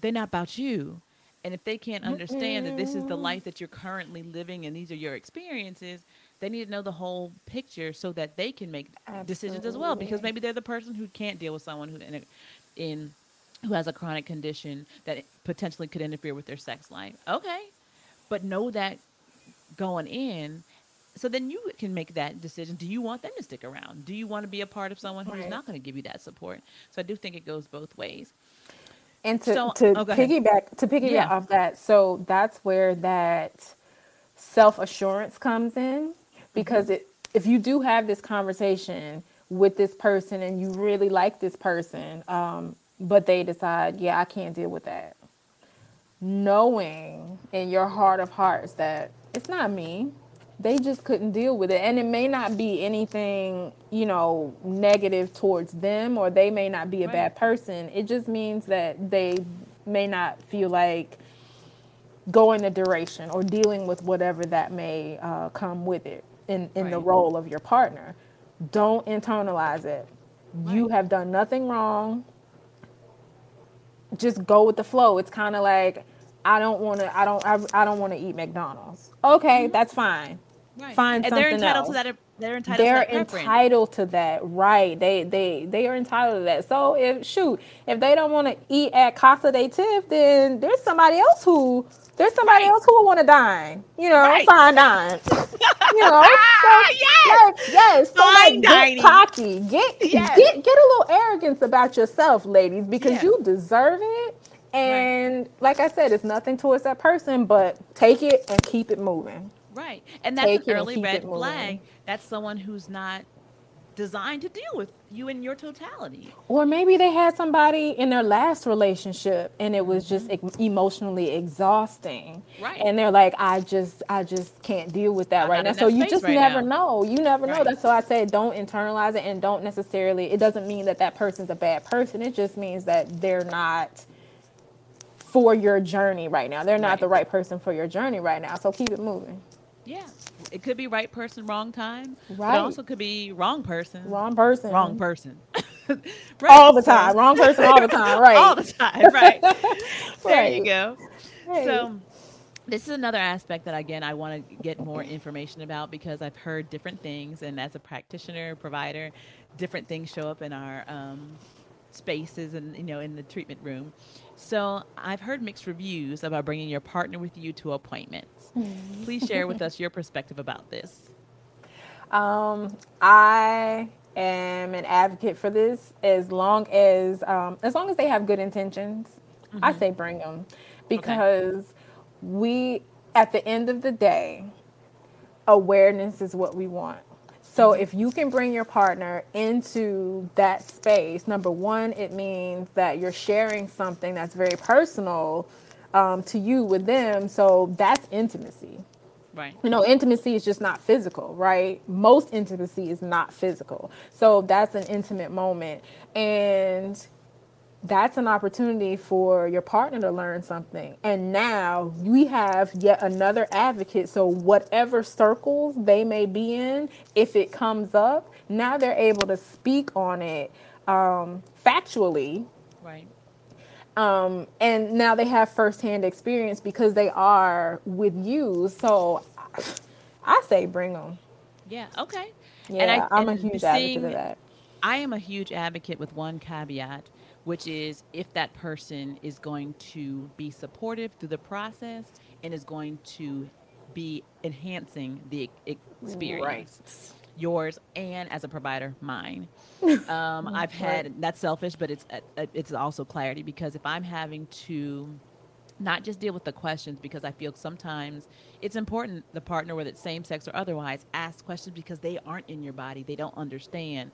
they're not about you and if they can't understand that this is the life that you're currently living and these are your experiences, they need to know the whole picture so that they can make Absolutely. decisions as well. Because maybe they're the person who can't deal with someone who in, in who has a chronic condition that potentially could interfere with their sex life. Okay, but know that going in. So then you can make that decision. Do you want them to stick around? Do you want to be a part of someone who's right. not going to give you that support? So I do think it goes both ways. And to, so, to oh, piggyback to piggyback yeah. off that, so that's where that self assurance comes in because mm-hmm. it if you do have this conversation with this person and you really like this person, um, but they decide, yeah, I can't deal with that. Knowing in your heart of hearts that it's not me, they just couldn't deal with it and it may not be anything you know negative towards them or they may not be a right. bad person it just means that they may not feel like going the duration or dealing with whatever that may uh, come with it in, in right. the role of your partner don't internalize it right. you have done nothing wrong just go with the flow it's kind of like I don't want to. I don't. I, I don't want to eat McDonald's. Okay, mm-hmm. that's fine. Right. Find and they're entitled else. to that. They're entitled. They're to that entitled to that, right? They they they are entitled to that. So if shoot, if they don't want to eat at Casa de Tiff, then there's somebody else who there's somebody right. else who will want to dine. You know, right. fine dine. you know, so, ah, yes, like, yes. So fine like, dining. Get cocky. Get yes. get get a little arrogance about yourself, ladies, because yeah. you deserve it. And right. like I said, it's nothing towards that person, but take it and keep it moving. Right. And that's Take an early red flag. That's someone who's not designed to deal with you in your totality. Or maybe they had somebody in their last relationship and it was just mm-hmm. emotionally exhausting. Right. And they're like, I just I just can't deal with that I'm right now. So you just right never now. know. You never right. know. That's so I say don't internalize it and don't necessarily it doesn't mean that that person's a bad person. It just means that they're not for your journey right now. They're not right. the right person for your journey right now. So keep it moving. Yeah, it could be right person, wrong time. Right. It also could be wrong person, Wrong person. wrong person. right. All the time. Wrong person all the time. Right. all the time. Right. there Right. you go. Right. So this is another aspect that again I want to get more information about because I've heard different things, and as a practitioner provider, different things show up in our um, spaces and you know in the treatment room. So I've heard mixed reviews about bringing your partner with you to appointments. Please share with us your perspective about this. Um, I am an advocate for this as long as um, as long as they have good intentions. I say bring them because we at the end of the day, awareness is what we want. So if you can bring your partner into that space, number one, it means that you're sharing something that's very personal um, to you with them. So that's intimacy Right. you know, intimacy is just not physical, right? Most intimacy is not physical. So that's an intimate moment. And that's an opportunity for your partner to learn something. And now we have yet another advocate. So, whatever circles they may be in, if it comes up, now they're able to speak on it um, factually Right. um, and now they have firsthand experience because they are with you. So I say bring them. Yeah. Okay. Yeah, I'm a huge advocate of that. I am a huge advocate with one caveat, which is if that person is going to be supportive through the process and is going to be enhancing the experience. Yours and as a provider, mine. Um, I've had that's selfish, but it's uh, it's also clarity because if I'm having to not just deal with the questions because I feel sometimes it's important the partner, whether it's same sex or otherwise, ask questions because they aren't in your body, they don't understand,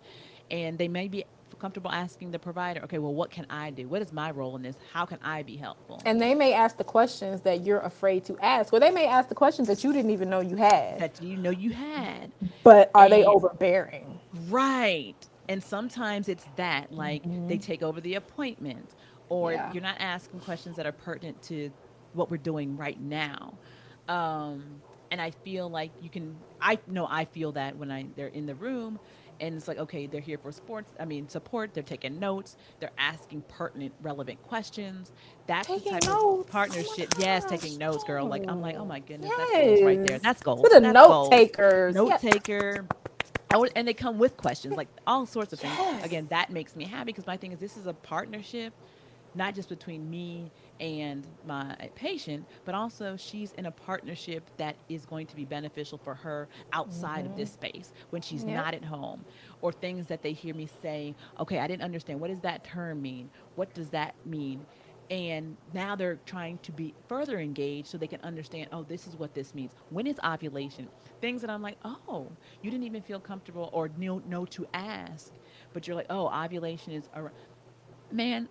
and they may be comfortable asking the provider, okay, well, what can I do? What is my role in this? How can I be helpful? And they may ask the questions that you're afraid to ask, or they may ask the questions that you didn't even know you had. that you know you had. But are they overbearing? Right. And sometimes it's that, like they take over the appointment, or Yeah. you're not asking questions that are pertinent to what we're doing right now. Um, and I feel like you can, I know I feel that when I they're in the room, and it's like, okay, they're here for sports. I mean, support. They're taking notes. They're asking pertinent, relevant questions. That's Taking the type notes. Oh of partnership. my yes, taking notes, girl. Like I'm like, oh my goodness, that's goals right there. That's gold. For the note takers. note taker. Would- and they come with questions, like all sorts of things. Yes. Again, that makes me happy because my thing is this is a partnership, not just between me and my patient, but also she's in a partnership that is going to be beneficial for her outside of this mm-hmm. space when she's Yep. not at home, or things that they hear me say. Okay, I didn't understand. What does that term mean? What does that mean? and now they're trying to be further engaged so they can understand oh this is what this means when is ovulation things that i'm like oh you didn't even feel comfortable or know, know to ask but you're like oh ovulation is ar- man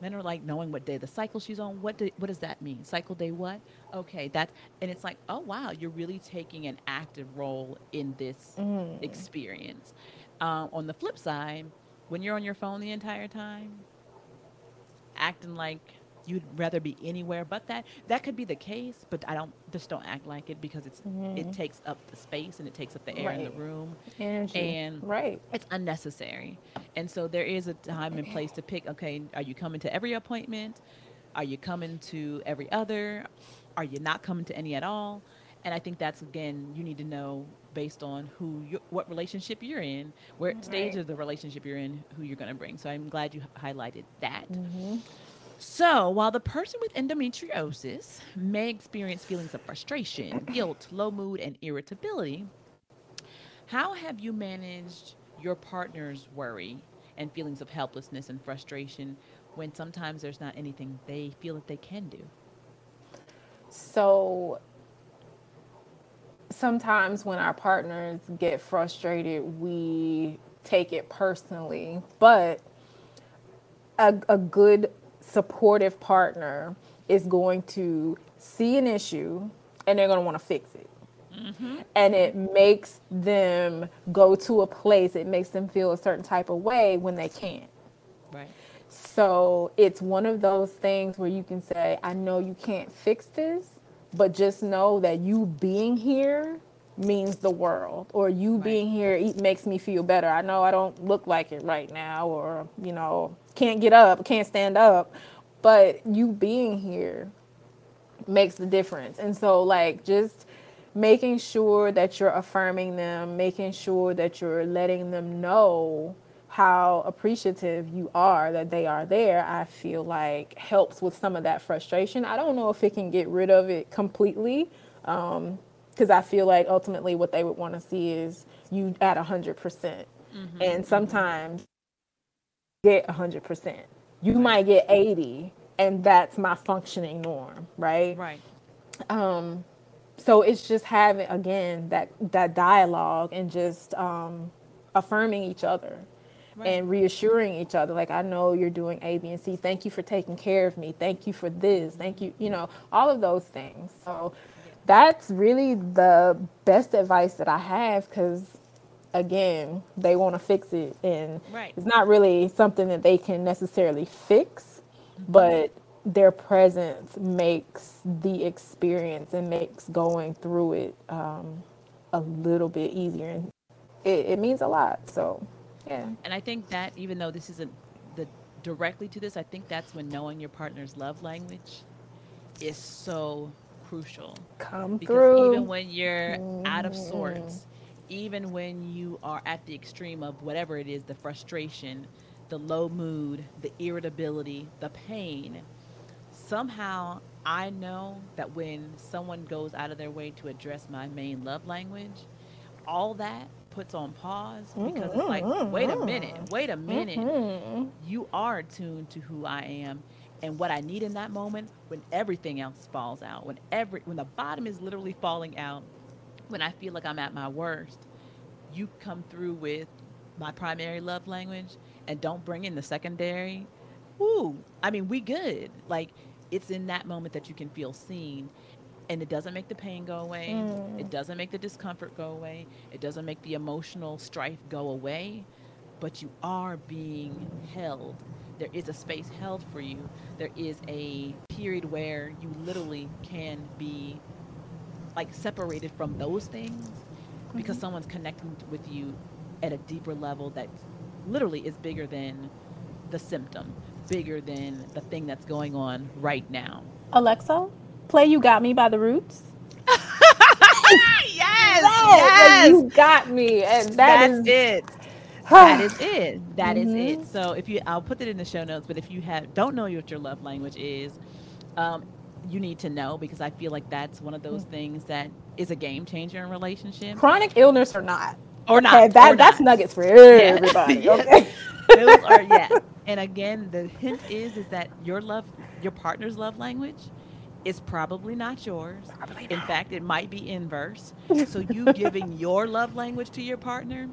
men are like knowing what day the cycle she's on. What do, what does that mean? Cycle day what? Okay that and it's like oh wow you're really taking an active role in this experience. Um, on the flip side when you're on your phone the entire time acting like you'd rather be anywhere but that that could be the case but i don't just don't act like it because it's it takes up the space and it takes up the air in the room. Energy. and right. it's unnecessary. And so there is a time and place to pick okay are you coming to every appointment? Are you coming to every other? Are you not coming to any at all? And i think that's again you need to know based on who you, what relationship you're in where stage of the relationship you're in who you're going to bring. So i'm glad you highlighted that. Mm-hmm. So, while the person with endometriosis may experience feelings of frustration, guilt, low mood, and irritability, how have you managed your partner's worry and feelings of helplessness and frustration when sometimes there's not anything they feel that they can do? So sometimes when our partners get frustrated, we take it personally. But a, a good supportive partner is going to see an issue and they're going to want to fix it. Mm-hmm. And it makes them go to a place, it makes them feel a certain type of way when they can't. Right. So it's one of those things where you can say, I know you can't fix this, but just know that you being here means the world or you right. being here makes me feel better i know i don't look like it right now or you know can't get up can't stand up but you being here makes the difference and so like just making sure that you're affirming them making sure that you're letting them know how appreciative you are that they are there, I feel like helps with some of that frustration. I don't know if it can get rid of it completely, um, because I feel like ultimately what they would want to see is you at 100%. percent mm hmm And sometimes get 100%. You might get 80 and that's my functioning norm, right? Right. Um, so it's just having again that that dialogue and just um, affirming each other right. and reassuring each other like i know you're doing a b and c thank you for taking care of me thank you for this thank you you know all of those things so that's really the best advice that i have because again they want to fix it and right. it's not really something that they can necessarily fix mm-hmm. but their presence makes the experience and makes going through it um, a little bit easier and it, it means a lot so yeah. And I think that even though this isn't the directly to this, I think that's when knowing your partner's love language is so crucial. Come because through. Even when you're mm-hmm. out of sorts, even when you are at the extreme of whatever it is, the frustration, the low mood, the irritability, the pain, somehow I know that when someone goes out of their way to address my main love language, all that puts on pause because it's like, wait a minute, wait a minute. Mm-hmm. You are tuned to who I am and what I need in that moment when everything else falls out, when every when the bottom is literally falling out, when I feel like I'm at my worst, you come through with my primary love language and don't bring in the secondary. Woo! I mean, we good. Like it's in that moment that you can feel seen and it doesn't make the pain go away. Mm. It doesn't make the discomfort go away. It doesn't make the emotional strife go away. But you are being held. There is a space held for you. There is a period where you literally can be like separated from those things mm-hmm. because someone's connecting with you at a deeper level that literally is bigger than the symptom, bigger than the thing that's going on right now. Alexa, play "You Got Me" by The Roots? yes, yes, you got me, and that That's is, it. that is it. That mm-hmm. is it. So if you, I'll put it in the show notes. But if you have don't know what your love language is, um, you need to know because I feel like that's one of those mm. things that is a game changer in relationships. Chronic illness or not, or not. Okay, that or that's not. nuggets for everybody. yeah. Okay. those are yeah. And again, the hint is is that your love, your partner's love language it's probably not yours. Probably not. In fact, it might be inverse. so you giving your love language to your partner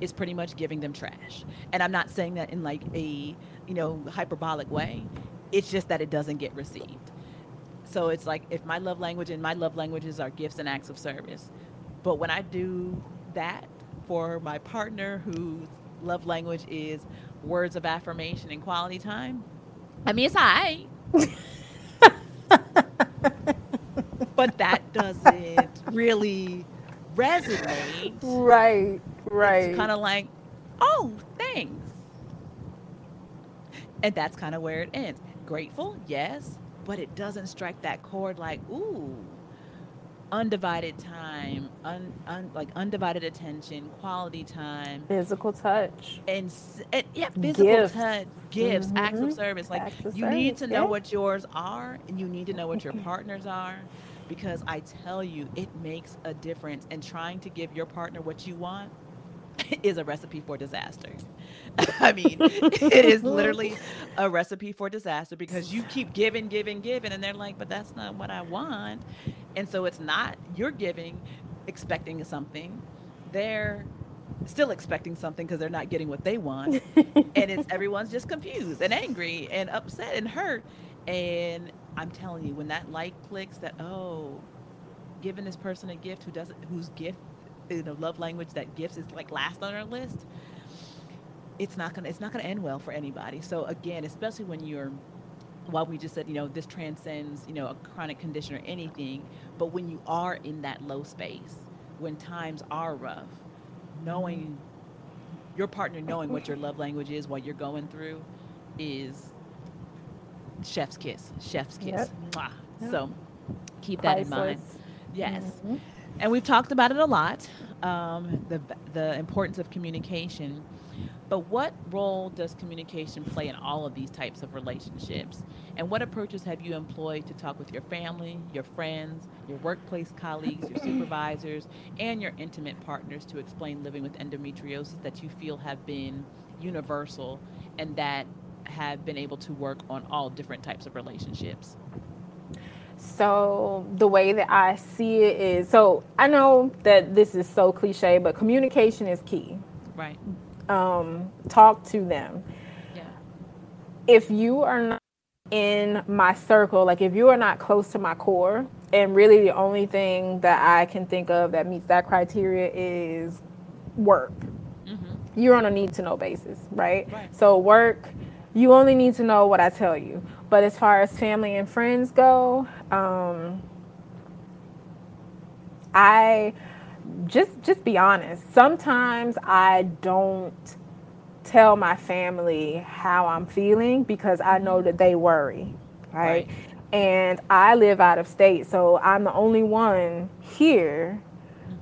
is pretty much giving them trash. And I'm not saying that in like a, you know, hyperbolic way. It's just that it doesn't get received. So it's like if my love language and my love languages are gifts and acts of service. But when I do that for my partner whose love language is words of affirmation and quality time, I mean, it's all right. but that doesn't really resonate. Right, right. It's kind of like, oh, thanks. And that's kind of where it ends. Grateful, yes, but it doesn't strike that chord like, ooh, undivided time, un, un, like undivided attention, quality time, physical touch, and, and yeah, physical gifts. touch, gifts, mm-hmm. acts of service. Like of you service. need to know yeah. what yours are, and you need to know what your partners are, because I tell you, it makes a difference. And trying to give your partner what you want is a recipe for disaster. I mean, it is literally a recipe for disaster because you keep giving, giving, giving, and they're like, but that's not what I want. And so it's not, you're giving, expecting something. They're still expecting something because they're not getting what they want. and it's everyone's just confused and angry and upset and hurt. And I'm telling you, when that light clicks, that, oh, giving this person a gift who doesn't, whose gift you know love language that gifts is like last on our list it's not gonna it's not gonna end well for anybody. So again especially when you're while we just said, you know, this transcends, you know, a chronic condition or anything, but when you are in that low space, when times are rough, knowing your partner knowing what your love language is, what you're going through, is chef's kiss, chef's kiss. Yep. Yep. So keep that Priceless. in mind. Yes. Mm-hmm. And we've talked about it a lot, um, the, the importance of communication. But what role does communication play in all of these types of relationships? And what approaches have you employed to talk with your family, your friends, your workplace colleagues, your supervisors, and your intimate partners to explain living with endometriosis that you feel have been universal and that have been able to work on all different types of relationships? So, the way that I see it is so I know that this is so cliche, but communication is key. Right um, talk to them. Yeah. If you are not in my circle, like if you are not close to my core, and really the only thing that I can think of that meets that criteria is work. Mm-hmm. You're on a need to know basis, right? right? So, work, you only need to know what I tell you. But as far as family and friends go, um, I just just be honest. Sometimes I don't tell my family how I'm feeling because I know that they worry, right? right? And I live out of state, so I'm the only one here.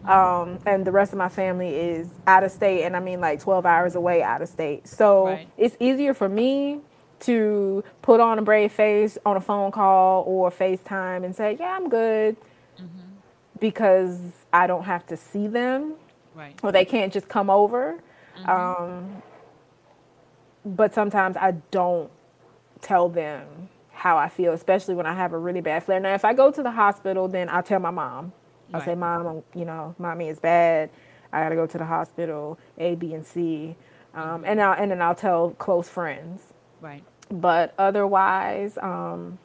Um, and the rest of my family is out of state, and I mean like 12 hours away out of state. So right. it's easier for me to put on a brave face on a phone call or FaceTime and say, Yeah, I'm good. Mm-hmm. Because I don't have to see them, right. or they can't just come over. Mm-hmm. Um, but sometimes I don't tell them how I feel, especially when I have a really bad flare. Now, if I go to the hospital, then I'll tell my mom. I'll right. say, Mom, I'm, you know, mommy is bad. I gotta go to the hospital, A, B, and C. Um, and, I'll, and then I'll tell close friends. Right. But otherwise, um,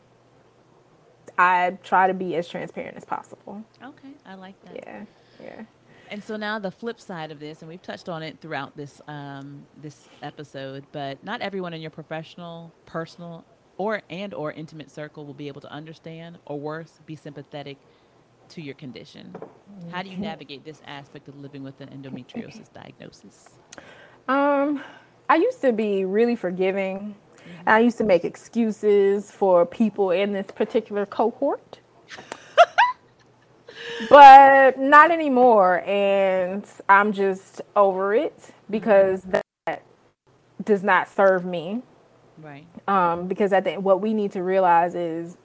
I try to be as transparent as possible. Okay, I like that. Yeah, yeah. And so now the flip side of this, and we've touched on it throughout this um, this episode, but not everyone in your professional, personal, or and or intimate circle will be able to understand, or worse, be sympathetic to your condition. How do you navigate this aspect of living with an endometriosis diagnosis? Um, I used to be really forgiving and I used to make excuses for people in this particular cohort. but not anymore. And I'm just over it because that does not serve me. Right. Um, because I think what we need to realize is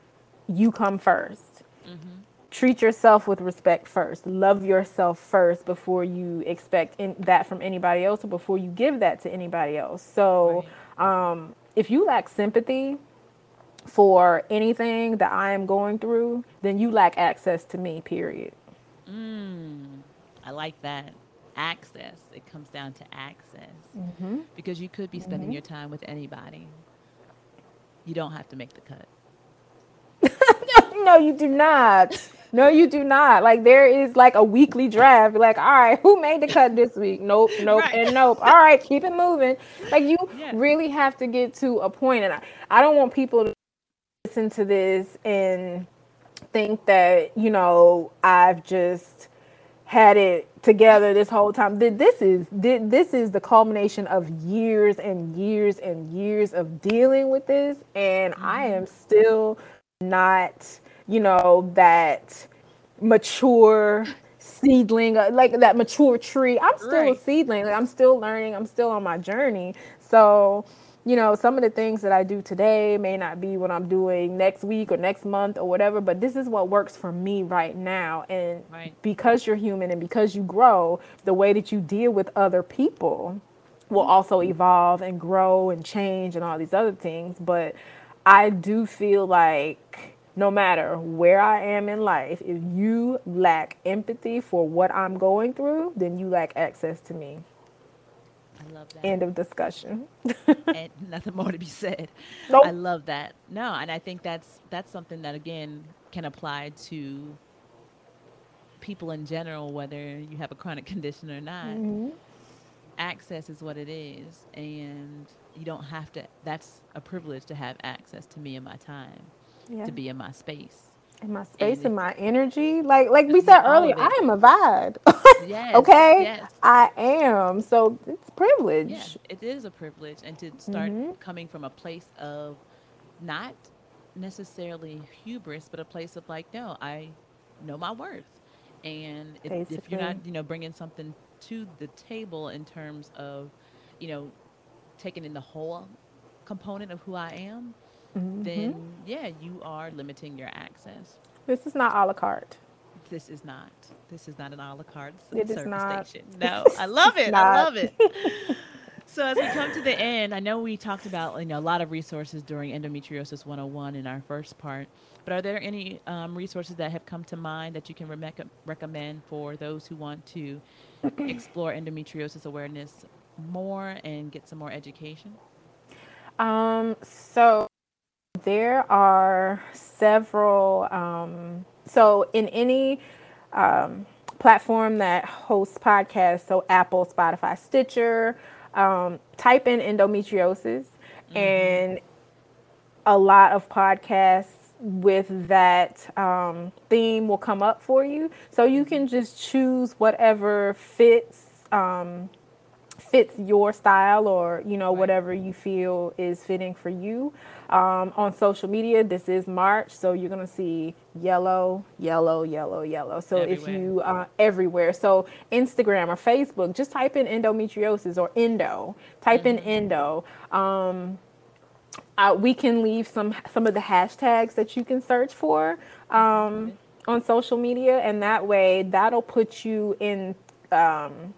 you come 1st mm-hmm. Treat yourself with respect first. Love yourself first before you expect in, that from anybody else or before you give that to anybody else. So, right. um, if you lack sympathy for anything that I am going through, then you lack access to me, period. Mm, I like that. Access. It comes down to access. Mm-hmm. Because you could be spending mm-hmm. your time with anybody. You don't have to make the cut. no, you do not. No, you do not. Like there is like a weekly draft. Like, all right, who made the cut this week? Nope, nope, right. and nope. All right, keep it moving. Like you yeah. really have to get to a point, and I, I don't want people to listen to this and think that you know I've just had it together this whole time. This is this is the culmination of years and years and years of dealing with this, and I mm-hmm. am still not you know, that mature seedling, uh, like that mature tree. I'm still right. a seedling. Like I'm still learning. I'm still on my journey. So, you know, some of the things that I do today may not be what I'm doing next week or next month or whatever, but this is what works for me right now. And right. because you're human and because you grow, the way that you deal with other people will also evolve and grow and change and all these other things. But I do feel like no matter where I am in life, if you lack empathy for what I'm going through, then you lack access to me. I love that. End of discussion. and nothing more to be said. Nope. I love that. No, and I think that's that's something that again can apply to people in general, whether you have a chronic condition or not. Mm-hmm. Access is what it is, and you don't have to. That's a privilege to have access to me and my time, yeah. to be in my space. In my space and, and my energy, like like we said earlier, I am a vibe. yes. okay. Yes. I am. So it's privilege. Yeah, it is a privilege, and to start mm-hmm. coming from a place of not necessarily hubris, but a place of like, no, I know my worth. And if, if, you're not, you know, bringing something to the table in terms of, you know, taking in the whole component of who I am, mm-hmm. then yeah, you are limiting your access. This is not a la carte. This is not. This is not an a la carte it service station. No, I love it. I love it. So as we come to the end, I know we talked about you know a lot of resources during endometriosis 101 in our first part, but are there any um, resources that have come to mind that you can re- recommend for those who want to explore endometriosis awareness more and get some more education? Um, so there are several. Um, so in any um, platform that hosts podcasts, so Apple, Spotify, Stitcher um, type in endometriosis, mm-hmm. and a lot of podcasts with that um, theme will come up for you. So you can just choose whatever fits um, fits your style or you know right. whatever you feel is fitting for you um, on social media this is march so you're going to see yellow yellow yellow yellow so everywhere. if you uh, everywhere so instagram or facebook just type in endometriosis or endo type mm-hmm. in endo um, uh, we can leave some some of the hashtags that you can search for um, on social media and that way that'll put you in um,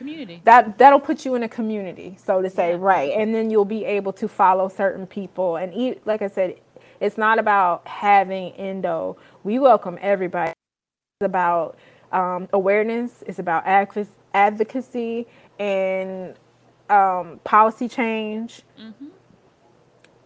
community. That that'll put you in a community so to say yeah. right. And then you'll be able to follow certain people. And eat like i said it's not about having endo. We welcome everybody. It's about um, awareness. It's about advocacy and um, policy change. Mm-hmm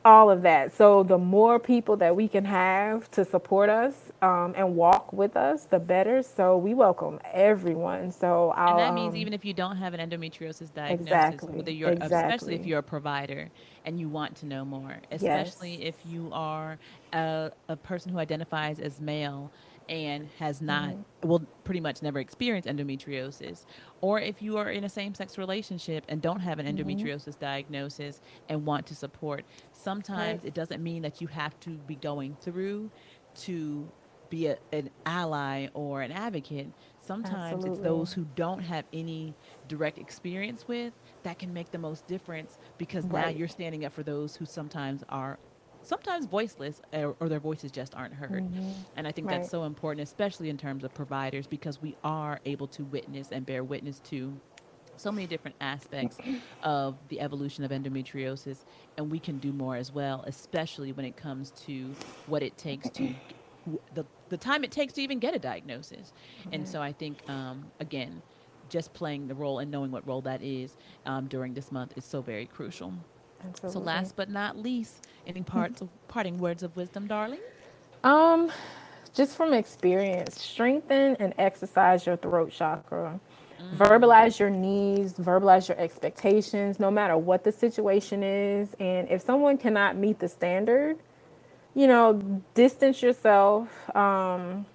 all of that. So the more people that we can have to support us um, and walk with us, the better. So we welcome everyone. So I'll, and that means um, even if you don't have an endometriosis diagnosis, exactly, whether you're exactly. especially if you're a provider and you want to know more, especially yes. if you are a, a person who identifies as male and has not mm-hmm. will pretty much never experienced endometriosis or if you are in a same-sex relationship and don't have an mm-hmm. endometriosis mm-hmm. diagnosis and want to support sometimes right. it doesn't mean that you have to be going through to be a, an ally or an advocate sometimes Absolutely. it's those who don't have any direct experience with that can make the most difference because right. now you're standing up for those who sometimes are sometimes voiceless or, or their voices just aren't heard. Mm-hmm. And I think right. that's so important, especially in terms of providers, because we are able to witness and bear witness to so many different aspects of the evolution of endometriosis and we can do more as well especially when it comes to what it takes to the, the time it takes to even get a diagnosis mm-hmm. and so i think um, again just playing the role and knowing what role that is um, during this month is so very crucial Absolutely. So last but not least, any parts of parting words of wisdom, darling? Um, just from experience, strengthen and exercise your throat chakra. Mm-hmm. Verbalize your needs, verbalize your expectations, no matter what the situation is. And if someone cannot meet the standard, you know, distance yourself. Um,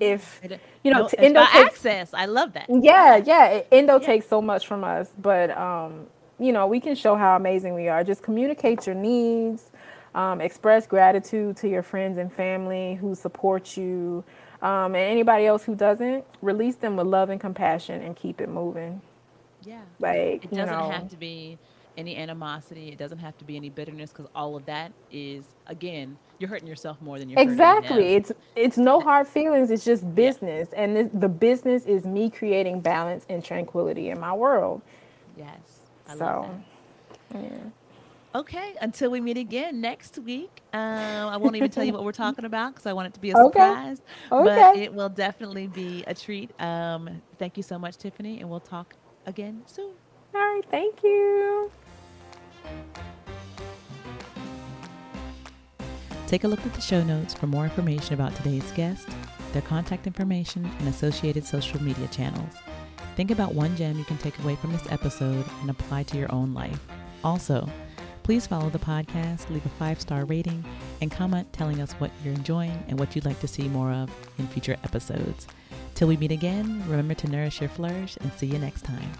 if you know, no, endo takes, access. I love that. Yeah, yeah. Endo yeah. takes so much from us, but um, you know, we can show how amazing we are. Just communicate your needs, um, express gratitude to your friends and family who support you, um, and anybody else who doesn't. Release them with love and compassion, and keep it moving. Yeah, like it doesn't know, have to be any animosity. It doesn't have to be any bitterness because all of that is again you're hurting yourself more than you're exactly. It's it's no hard feelings. It's just business, yeah. and this, the business is me creating balance and tranquility in my world. Yes. I so, yeah. Okay, until we meet again next week. Um, I won't even tell you what we're talking about because I want it to be a okay. surprise. Okay. But it will definitely be a treat. Um, thank you so much, Tiffany, and we'll talk again soon. All right, thank you. Take a look at the show notes for more information about today's guest, their contact information, and associated social media channels. Think about one gem you can take away from this episode and apply to your own life. Also, please follow the podcast, leave a five star rating, and comment telling us what you're enjoying and what you'd like to see more of in future episodes. Till we meet again, remember to nourish your flourish and see you next time.